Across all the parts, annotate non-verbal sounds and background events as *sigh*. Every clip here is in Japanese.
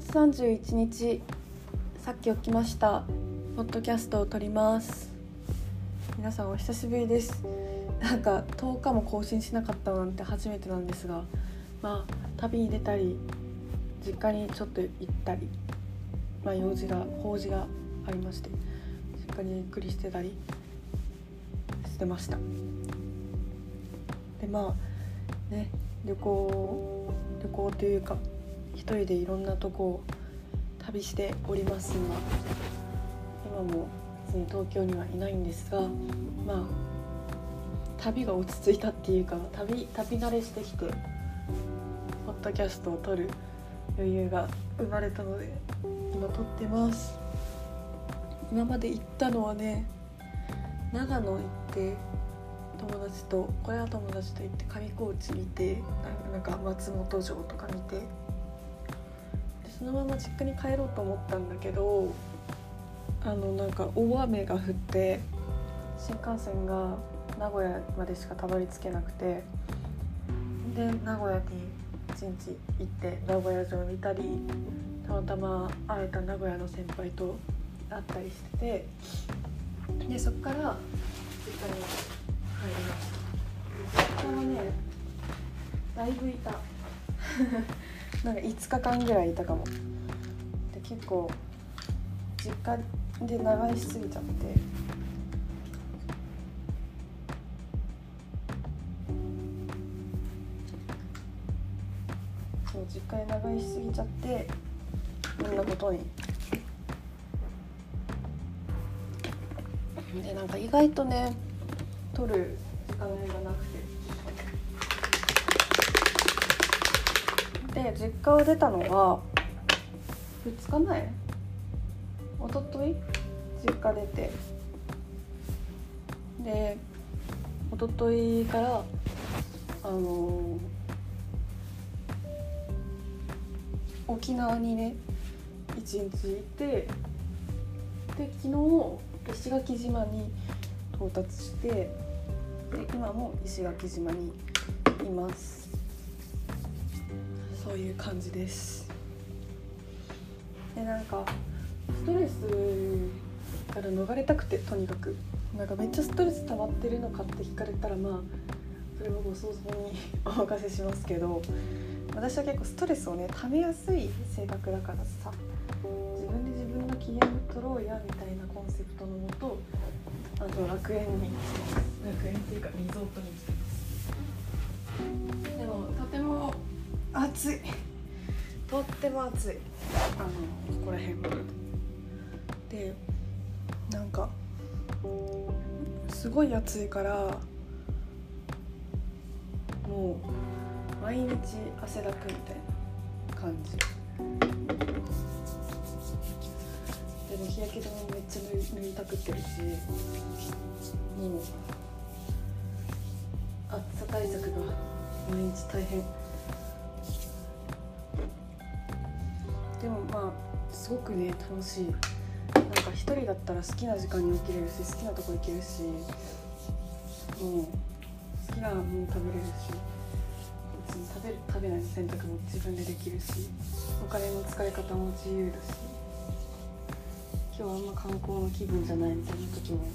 月31日さっき起きました。ポッドキャストを撮ります。皆さんお久しぶりです。なんか10日も更新しなかったなんて初めてなんですがまあ旅に出たり実家にちょっと行ったりまあ用事が法事がありまして実家にゆっくりしてたりしてました。でまあね旅行旅行というか人でいろんなとこを旅しておりますが今も別に東京にはいないんですがまあ旅が落ち着いたっていうか旅旅慣れしてきてポッドキャストを撮る余裕が生まれたので今撮ってます。今まで行ったのはね長野行って友達とこれは友達と行って上高地見てなんか松本城とか見てそのまま実家に帰ろうと思ったんだけどあのなんか大雨が降って新幹線が名古屋までしかたどり着けなくてで名古屋に一日行って名古屋城見たりたまたま会えた名古屋の先輩と会ったりしててでそっから実家に帰りました実家はねだいぶいた。なんか5日間ぐらいいたかも。で結構実家で長居しすぎちゃって。そう実家で長居しすぎちゃってこんなことに。でなんか意外とね取る時間がなくて。で実家を出たのは2日前。一昨日実家出て。で一昨日からあの沖縄にね一日いて。で昨日石垣島に到達して。で今も石垣島にいます。そういう感じです。でなんかストレスから逃れたくてとにかく。なんかめっちゃストレス溜まってるのかって聞かれたらまあそれはご想像にお任せしますけど私は結構ストレスをね溜めやすい性格だからさ自分で自分の機嫌を取ろうやみたいなコンセプトのもとあと楽園に楽園っていうかリゾートに来てます。でもとても暑い。とっても暑い。あのここら辺。でなんかすごい暑いからもう毎日汗だくみたいな感じ。でも日焼け止めめっちゃ塗りたくってるしもう暑さ対策が毎日大変。すごくね楽しいなんか一人だったら好きな時間に起きれるし好きなとこ行けるしもう好きなもの食べれるし別に食べる食べない選択も自分でできるしお金の使い方も自由だし今日はあんま観光の気分じゃないみたいな時も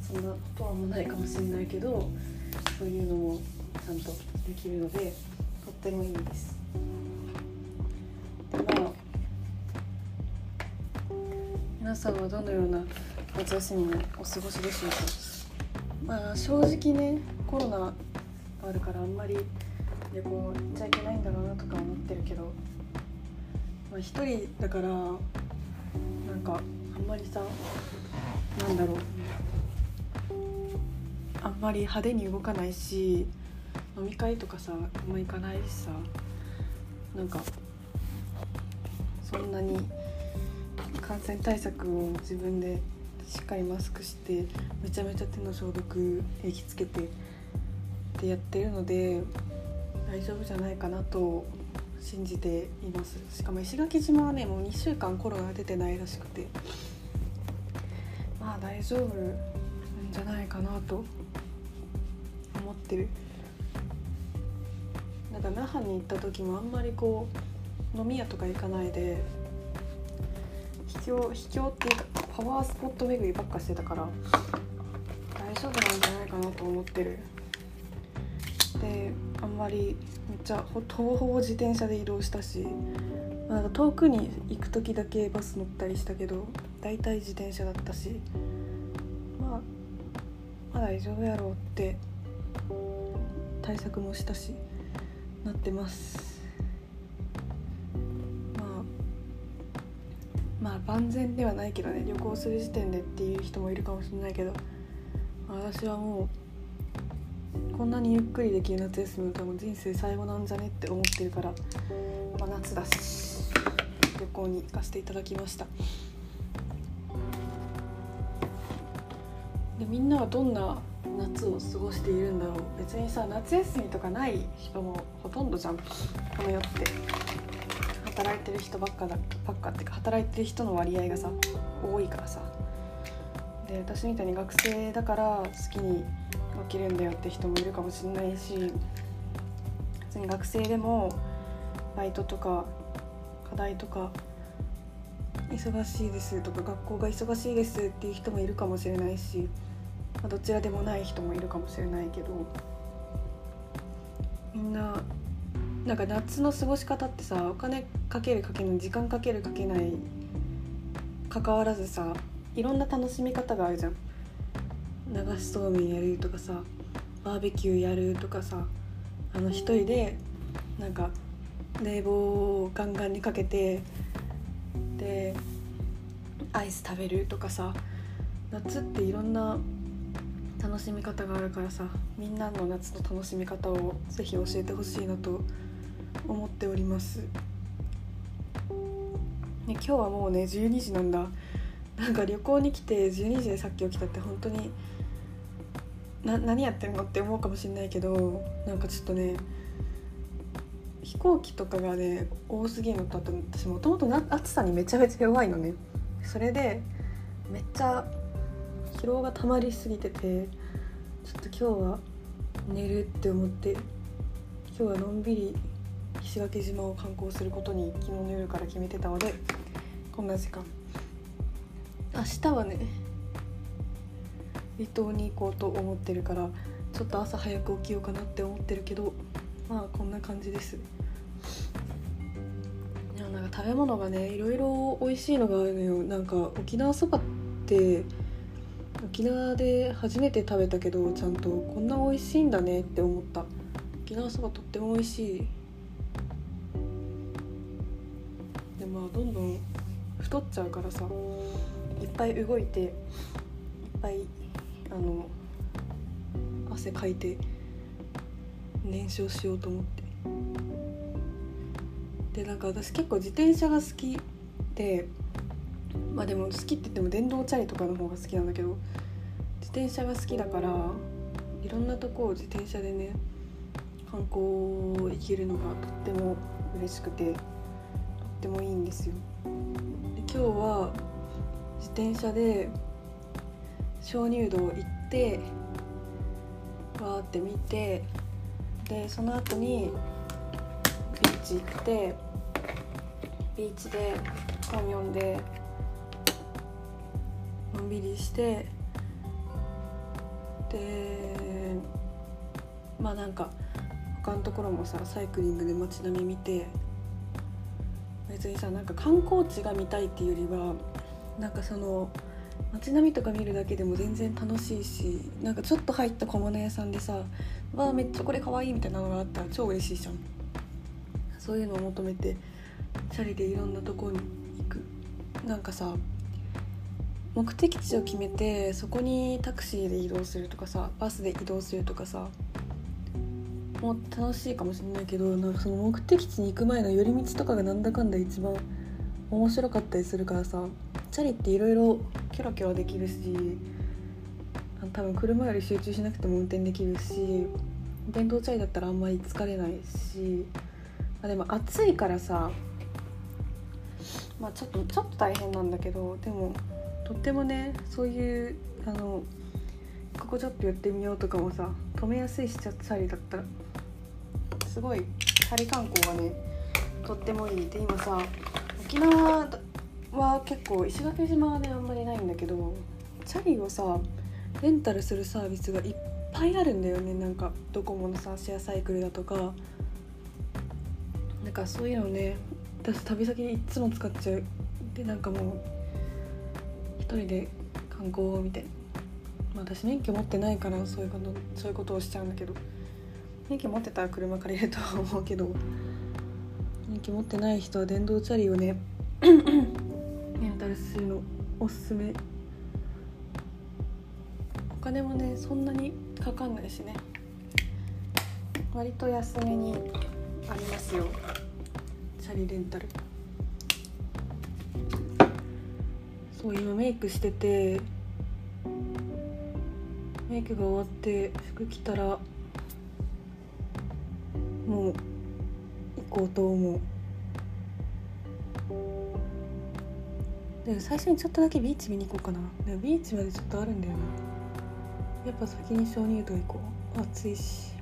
そんなことはあんまないかもしれないけどそういうのもちゃんとできるのでとってもいいです。皆さんはどのような夏休みをお過ごしでしょうか？まあ正直ねコロナがあるからあんまり旅行行っちゃいけないんだろうなとか思ってるけどまあ一人だからなんかあんまりさなんだろう。あんまり派手に動かないし飲み会とかさあんま行かないしさなんかそんなに感染対策を自分でしっかりマスクしてめちゃめちゃ手の消毒液つけてってやってるので大丈夫じゃないかなと信じています。しかも石垣島はねもう2週間コロナ出てないらしくてまあ大丈夫なんじゃないかなと思ってる。なんか那覇に行った時もあんまりこう飲み屋とか行かないで境秘境っていうかパワースポット巡りばっかしてたから大丈夫なんじゃないかなと思ってる。であんまりめっちゃほほぼほぼ自転車で移動したし、なんか遠くに行く時だけバス乗ったりしたけど大体自転車だったしまあまあ大丈夫やろうって対策もしたしなってます。万全ではないけどね旅行する時点でっていう人もいるかもしれないけど私はもうこんなにゆっくりできる夏休みの多分人生最後なんじゃねって思ってるから、まあ、夏だし旅行に行かせていただきました。でみんなはどんな夏を過ごしているんだろう。別にさ夏休みとかない人もほとんどじゃん。この世って。働いてる人ばっかだばっかってか働いてる人の割合がさ多いからさ。で私みたいに学生だから好きに起きるんだよって人もいるかもしれないし別に学生でもバイトとか課題とか忙しいですとか学校が忙しいですっていう人もいるかもしれないし、まあ、どちらでもない人もいるかもしれないけどみんななんか夏の過ごし方ってさお金かけるかけない時間かけるかけない関わらずさいろんな楽しみ方があるじゃん。流しそうめんやるとかさバーベキューやるとかさあの一人でなんか冷房をガンガンにかけてでアイス食べるとかさ夏っていろんな楽しみ方があるからさみんなの夏の楽しみ方をぜひ教えてほしいなと思思っております、ね、今日はもうね12時なんだ。なんか旅行に来て12時でさっき起きたって本当にな何やってんのって思うかもしれないけどなんかちょっとね飛行機とかがね多すぎるのとあと私もともと暑さにめちゃめちゃ弱いのね。それでめっちゃ疲労が溜まりすぎててちょっと今日は寝るって思って今日はのんびり石垣島を観光することに昨日の夜から決めてたのでこんな時間。明日はね離島に行こうと思ってるからちょっと朝早く起きようかなって思ってるけどまあこんな感じです。いやなんか食べ物がねいろいろ美味しいのがあるのよ。なんか沖縄そばって沖縄で初めて食べたけどちゃんとこんな美味しいんだねって思った。沖縄そばとっても美味しい。どんどん太っちゃうからさいっぱい動いていっぱいあの汗かいて燃焼しようと思って。でなんか私結構自転車が好きでまあでも好きって言っても電動チャリとかの方が好きなんだけど自転車が好きだからいろんなとこを自転車でね観光行けるのがとっても嬉しくて。ってもいいんですよ。で今日は自転車で鍾乳洞行ってわーって見てでその後にビーチ行ってビーチで本読んでのんびりしてでまあなんか他のところもさサイクリングで街並み見て別にさなんか観光地が見たいっていうよりはなんかその街並みとか見るだけでも全然楽しいしなんかちょっと入った小物屋さんでさ「わあめっちゃこれかわいい」みたいなのがあったら超嬉しいじゃん。そういうのを求めてチャリでいろんなとこに行く。なんかさ目的地を決めてそこにタクシーで移動するとかさバスで移動するとかさも楽しいかもしれないけどなんかその目的地に行く前の寄り道とかがなんだかんだ一番面白かったりするからさチャリっていろいろキョロキョロできるし多分車より集中しなくても運転できるし電動チャリだったらあんまり疲れないしあでも暑いからさまあちょっとちょっと大変なんだけどでもとってもねそういうあのここちょっと寄ってみようとかもさ止めやすいしチャリだったら。すごいチャリ観光がねとってもいいで今さ沖縄は結構石垣島であんまりないんだけどチャリをさレンタルするサービスがいっぱいあるんだよね。なんかドコモのさシェアサイクルだとか。なんかそういうのね私旅先でいっつも使っちゃう。でなんかもう一人で観光を見てま私免許持ってないからそういうことそういうことをしちゃうんだけど。免許持ってたら車借りるとは思うけど。免許持ってない人は電動チャリをね *laughs* レンタルするのおすすめ。お金もねそんなにかかんないしね。割と安めにありますよ。チャリレンタル。そう今メイクしててメイクが終わって服着たらもう行こうと思う。でも最初にちょっとだけビーチ見に行こうかな。でもビーチまでちょっとあるんだよねやっぱ先に鍾乳洞行こう。暑いし。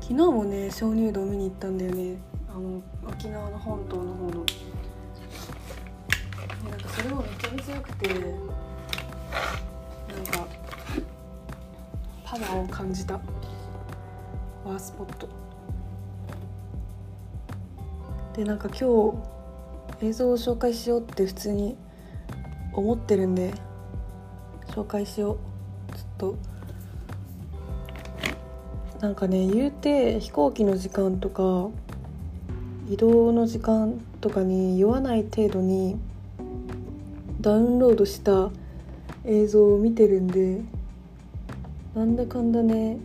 昨日もね鍾乳洞見に行ったんだよね。あの沖縄の本島の方の。なんかそれもめちゃめちゃ良くて。なんかパワーを感じた。ワースポット。でなんか今日映像を紹介しようって普通に思ってるんで紹介しよう。ちょっと。なんかね言うて飛行機の時間とか移動の時間とかに酔わない程度にダウンロードした映像を見てるんでなんだかんだね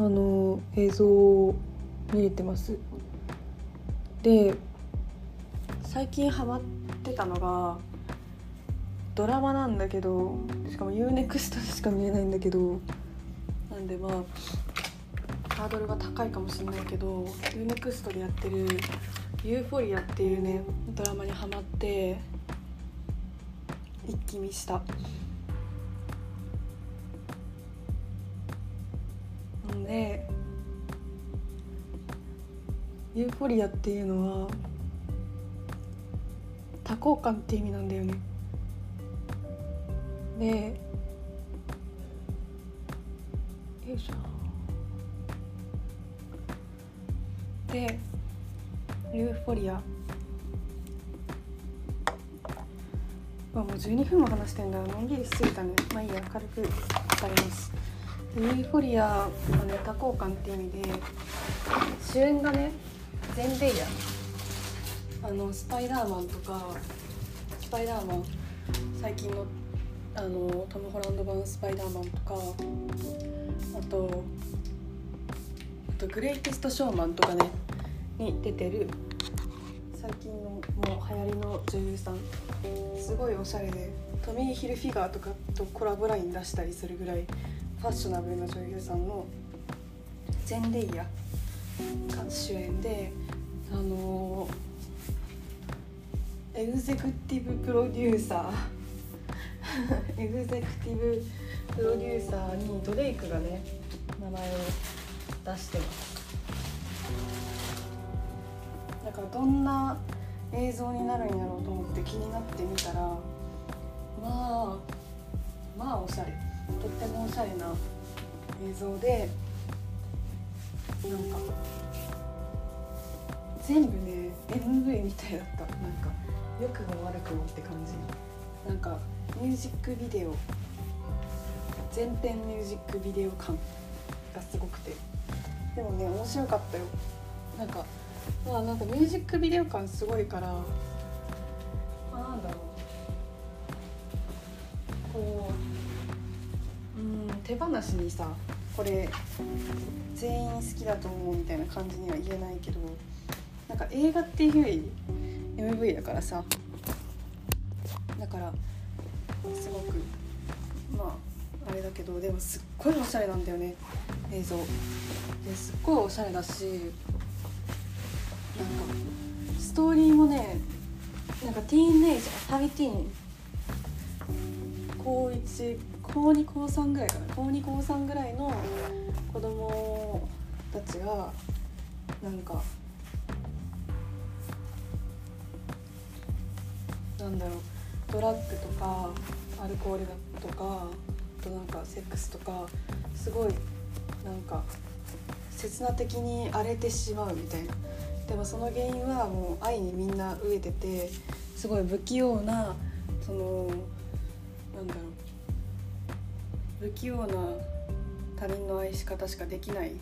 あの映像を見れてます。で最近ハマってたのがドラマなんだけどしかも UNEXT でしか見れないんだけどなんでまあハードルが高いかもしれないけど UNEXT でやってる「ユーフォリア」っていうねドラマにハマって一気見した。でユーフォリアっていうのは多幸感って意味なんだよね。でよいしょ。でユーフォリア。まあもう12分も話してんだのんびりしすぎたね。まあいいや軽く伝えます。ユーフォリアはね多幸感って意味で主演がねゼンデイヤあのスパイダーマンとかスパイダーマン。最近のあのトム・ホランド版スパイダーマンとか。あとあとグレイテスト・ショーマンとかねに出てる。最近のもう流行りの女優さん。すごいおしゃれでトミー・ヒルフィガーとかとコラボライン出したりするぐらいファッショナブルな女優さんのゼンデイヤが主演であのエグゼクティブプロデューサー *laughs* エグゼクティブプロデューサーにドレイクがね名前を出してます。だからどんな映像になるんやろうと思って気になってみたらまあまあおしゃれ。とってもおしゃれな映像でなんか全部ね MV みたいだった。なんか良くも悪くもって感じ。なんかミュージックビデオ全編ミュージックビデオ感がすごくて。でもね面白かったよ。なんかまあなんかミュージックビデオ感すごいから、さこれ全員好きだと思うみたいな感じには言えないけどなんか映画っていうより MV だからさだからすごくまああれだけどでもすっごいおしゃれなんだよね映像。ですっごいおしゃれだしなんかストーリーもねなんかティーンネイジャーハイティーン高1高2高3ぐらいかな。高2高3ぐらいの子供たちがなんかなんだろうドラッグとかアルコールとかあとなんかセックスとかすごいなんか刹那的に荒れてしまうみたいな。でもその原因はもう愛にみんな飢えててすごい不器用なそのなんだろう。不器用な他人の愛し方しかできない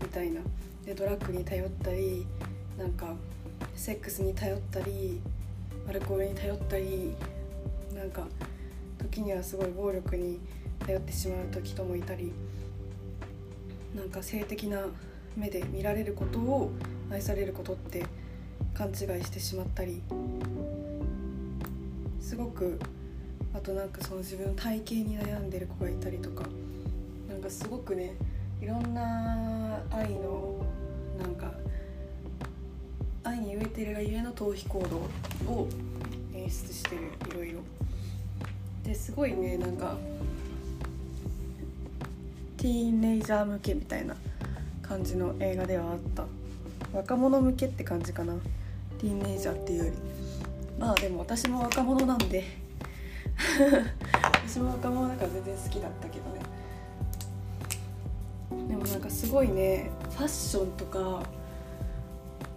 みたいな。でドラッグに頼ったりなんかセックスに頼ったりアルコールに頼ったりなんか時にはすごい暴力に頼ってしまう時ともいたりなんか性的な目で見られることを愛されることって勘違いしてしまったりすごくあとなんかその自分の体型に悩んでる子がいたりとかなんかすごくねいろんな愛のなんか愛に飢えてるがゆえの逃避行動を演出してるいろいろ。ですごいねなんかティーンネイジャー向けみたいな感じの映画ではあった。若者向けって感じかな。ティーンネイジャーっていうより。まあでも私も若者なんで。*laughs* 私も若者だか全然好きだったけどね。でもなんかすごいねファッションとか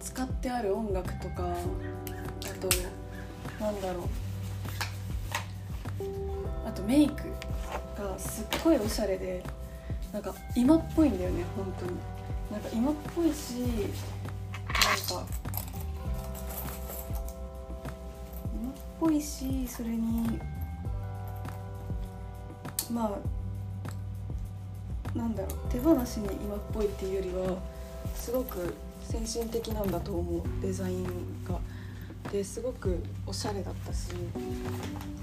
使ってある音楽とかあとなんだろう。あとメイクがすっごいおしゃれでなんか今っぽいんだよね本当に。なんか今っぽいしなんか今っぽいしそれにまあなんだろう手放しに今っぽいっていうよりはすごく先進的なんだと思うデザインが。ですごくおしゃれだったし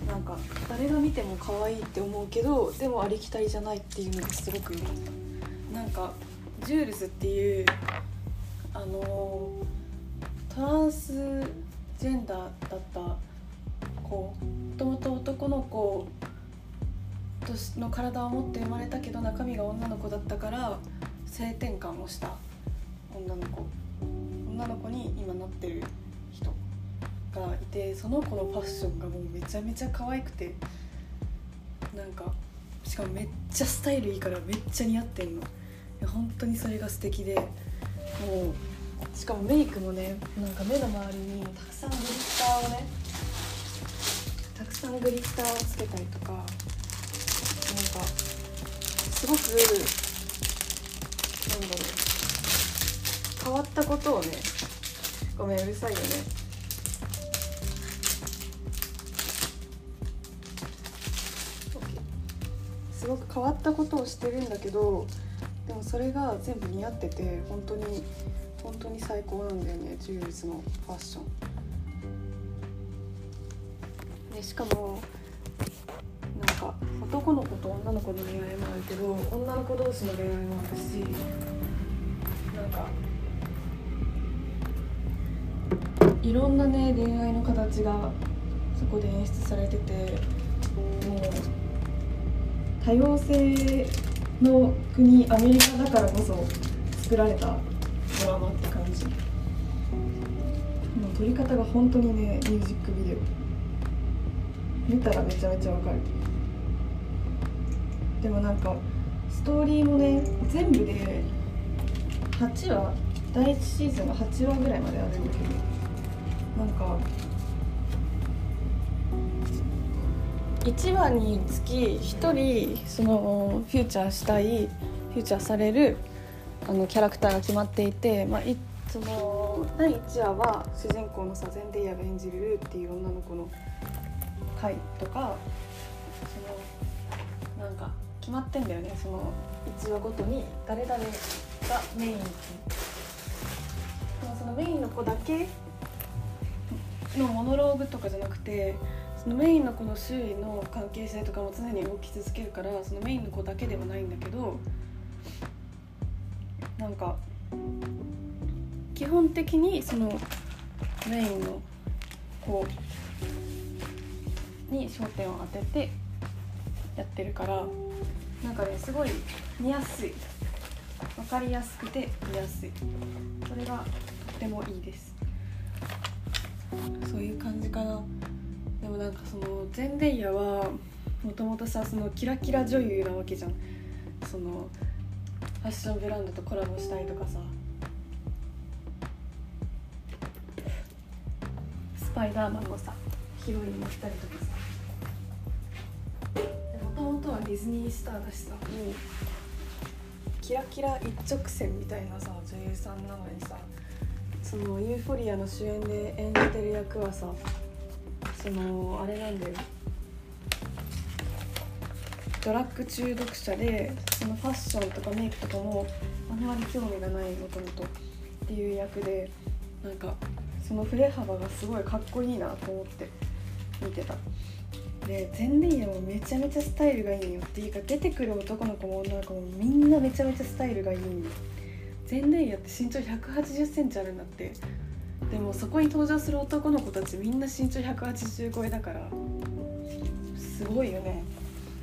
なんか誰が見ても可愛いって思うけどでもありきたりじゃないっていうのがすごく良かったなんかジュールズっていうあのトランスジェンダーだった子もともと男の子の体を持って生まれたけど中身が女の子だったから性転換をした女の子。女の子に今なってる人がいてその子のファッションがもうめちゃめちゃ可愛くてなんかしかもめっちゃスタイルいいからめっちゃ似合ってんの。いや本当にそれが素敵でもうしかもメイクもねなんか目の周りにたくさんグリッターをねたくさんグリッターをつけたりとかかすごくなんだろう変わったことをねごめんうるさいよね。すごく変わったことをしてるんだけどでもそれが全部似合ってて本当に本当に最高なんだよねジュールズのファッション。でしかも男の子と女の子の恋愛もあるけど女の子同士の恋愛もあるしなんかいろんなね恋愛の形がそこで演出されててもう多様性の国アメリカだからこそ作られたドラマって感じ。もう撮り方が本当にねミュージックビデオ。見たらめちゃめちゃわかる。でもなんかストーリーもね全部で8話第1シーズンが8話ぐらいまであるんだけどなんか1話につき1人そのフューチャーしたいフューチャーされるあのキャラクターが決まっていて、まあ、いその第1話は主人公のさゼンデイヤが演じるルーっていう女の子の回とか決まってんだよね。その1話ごとに誰々がメインでもそのメインの子だけのモノローグとかじゃなくてそのメインの子の周囲の関係性とかも常に動き続けるからそのメインの子だけではないんだけどなんか基本的にそのメインの子に焦点を当ててやってるからなんかねすごい見やすい。分かりやすくて見やすい。それがとってもいいです。そういう感じかな。でもなんかそのゼンデイヤはもともとさそのキラキラ女優なわけじゃん。そのファッションブランドとコラボしたりとかさ。スパイダーマンのさヒロインもしたりとか。とはディズニースターだしさもうキラキラ一直線みたいなさ女優さんなのにさそのユーフォリアの主演で演じてる役はさそのあれなんだよ。ドラッグ中毒者でそのファッションとかメイクとかもあんまり興味がないもともとっていう役でなんかその振れ幅がすごいかっこいいなと思って見てた。でゼンデイヤもめちゃめちゃスタイルがいいよっていうか出てくる男の子も女の子もみんなめちゃめちゃスタイルがいい。んよゼンデイヤって身長1 8 0センチあるんだって。でもそこに登場する男の子たちみんな身長180超えだから。すごいよね。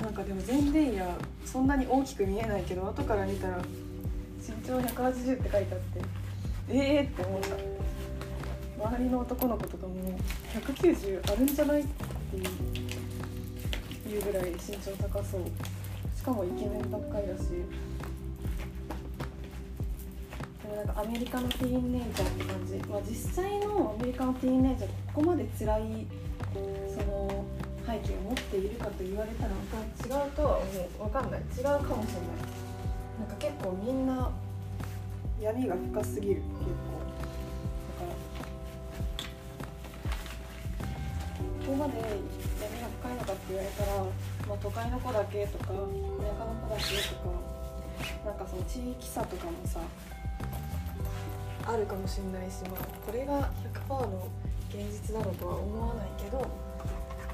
なんかでも全然やそんなに大きく見えないけど後から見たら身長180って書いてあってええー、って思った。周りの男の子とかも190あるんじゃないっていう。ぐらい身長高そう。しかもイケメンばっかりだし。でもなんかアメリカのティーンネイジャーって感じ、まあ、実際のアメリカのティーンネイジャーここまで辛いその背景を持っているかと言われたら違うとは思う。分かんない。違うかもしれない。なんか結構みんな闇が深すぎる結構。だからここまでまあ、都会の子だけとか田舎の子だけとかなんかその地域差とかもさあるかもしれないし、まあ、これが100%の現実なのとは思わないけど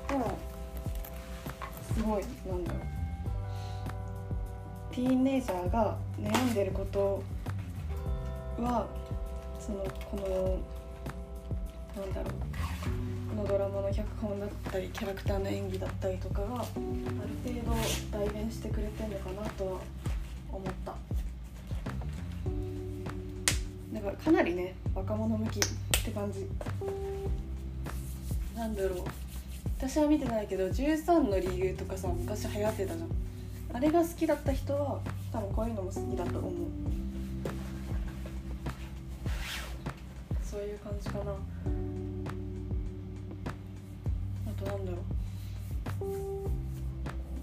でもすごいなんだろう。ティーンネイジャーが悩んでることはそのこのなんだろう。ラマの脚本だったりキャラクターの演技だったりとかがある程度代弁してくれてるのかなとは思った。だからかなりね若者向きって感じ。なんだろう。私は見てないけど13の理由とかさ昔流行ってたじゃん。あれが好きだった人は多分こういうのも好きだと思う。そういう感じかな。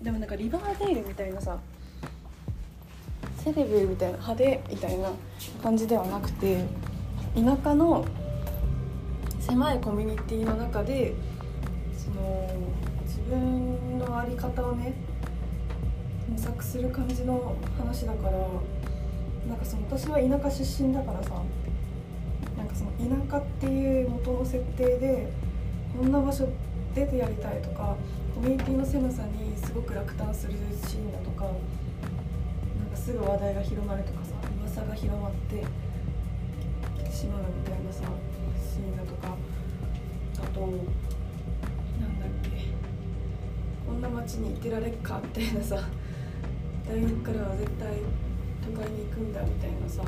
でもなんかリバーデイルみたいなさセレブみたいな派手みたいな感じではなくて田舎の狭いコミュニティの中でその自分の在り方をね模索する感じの話だからなんかその私は田舎出身だからさなんかその田舎っていう元の設定でこんな場所出てやりたいとかコミュニティの狭さにすごく落胆するシーンだとかなんかすぐ話題が広まるとかさ噂が広まってしまうみたいなさシーンだとかあとなんだっけこんな街にいてられっかみたいなさ大学からは絶対都会に行くんだみたいなさ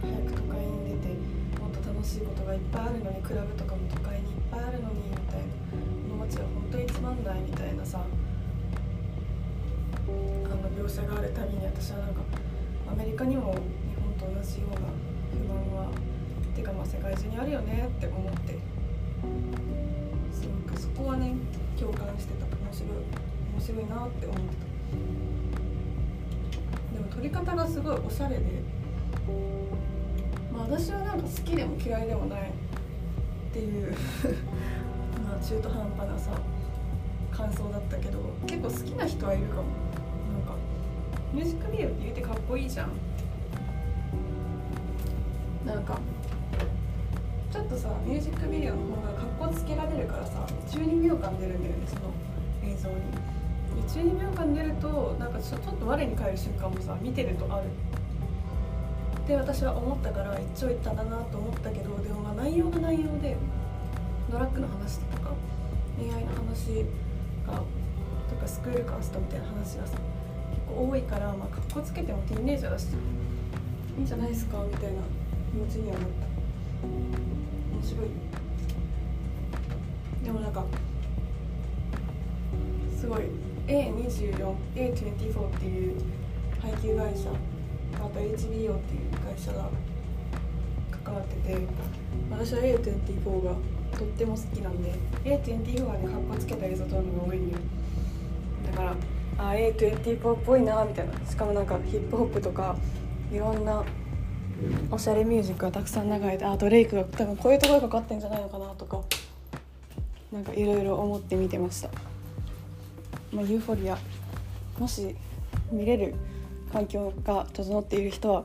早く都会に出てもっと楽しいことがいっぱいあるのにクラブとかも都会にいっぱいあるのにみたいなこの街は本当につまんないみたいなさあの描写があるたびに私はなんかアメリカにも日本と同じような不満はてかまあ世界中にあるよねって思って。すごくそこはね共感してた。面白い面白いなって思ってた。でも撮り方がすごいおしゃれで。まあ私はなんか好きでも嫌いでもないっていう。*laughs* まあ中途半端なさ感想だったけど結構好きな人はいるかも。ミュージックビデオって言うてかっこいいじゃん。なんかちょっとさミュージックビデオの方がかっこつけられるからさ12秒間出るんだよねその映像に。12秒間出るとなんかちょっと我に返る瞬間もさ見てるとある。って私は思ったから一長一短だなと思ったけどでもまあ内容が内容でドラッグの話とか恋愛の話がとかスクールカーストみたいな話がさ多いからまあかっこつけてもティーンネイジャーだしいいんじゃないですかみたいな気持ちにはなった面白いでもなんかすごい A24A24 っていう配給会社あと HBO っていう会社が関わってて私は A24 がとっても好きなんで A24 はねかっこつけた映像撮るのが多いんよ。だからあ A24 っぽいなみたいな。しかもなんかヒップホップとかいろんなおしゃれミュージックがたくさん流れてあドレイクが多分こういうところかかってんじゃないのかなとかなんかいろいろ思って見てました、まあ、ユーフォリア。もし見れる環境が整っている人は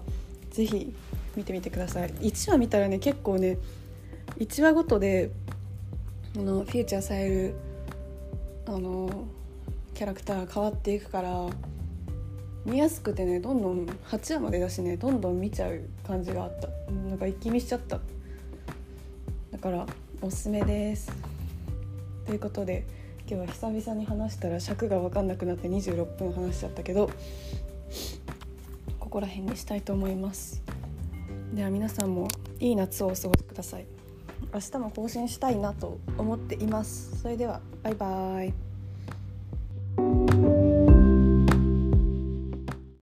是非見てみてください。1話見たらね結構ね1話ごとであのフューチャーされるあのキャラクターが変わっていくから見やすくてねどんどん8話までだしねどんどん見ちゃう感じがあった。なんか一気見しちゃった。だからおすすめです。ということで今日は久々に話したら尺が分かんなくなって26分話しちゃったけどここら辺にしたいと思います。では皆さんもいい夏をお過ごしください。明日も更新したいなと思っています。それではバイバーイ。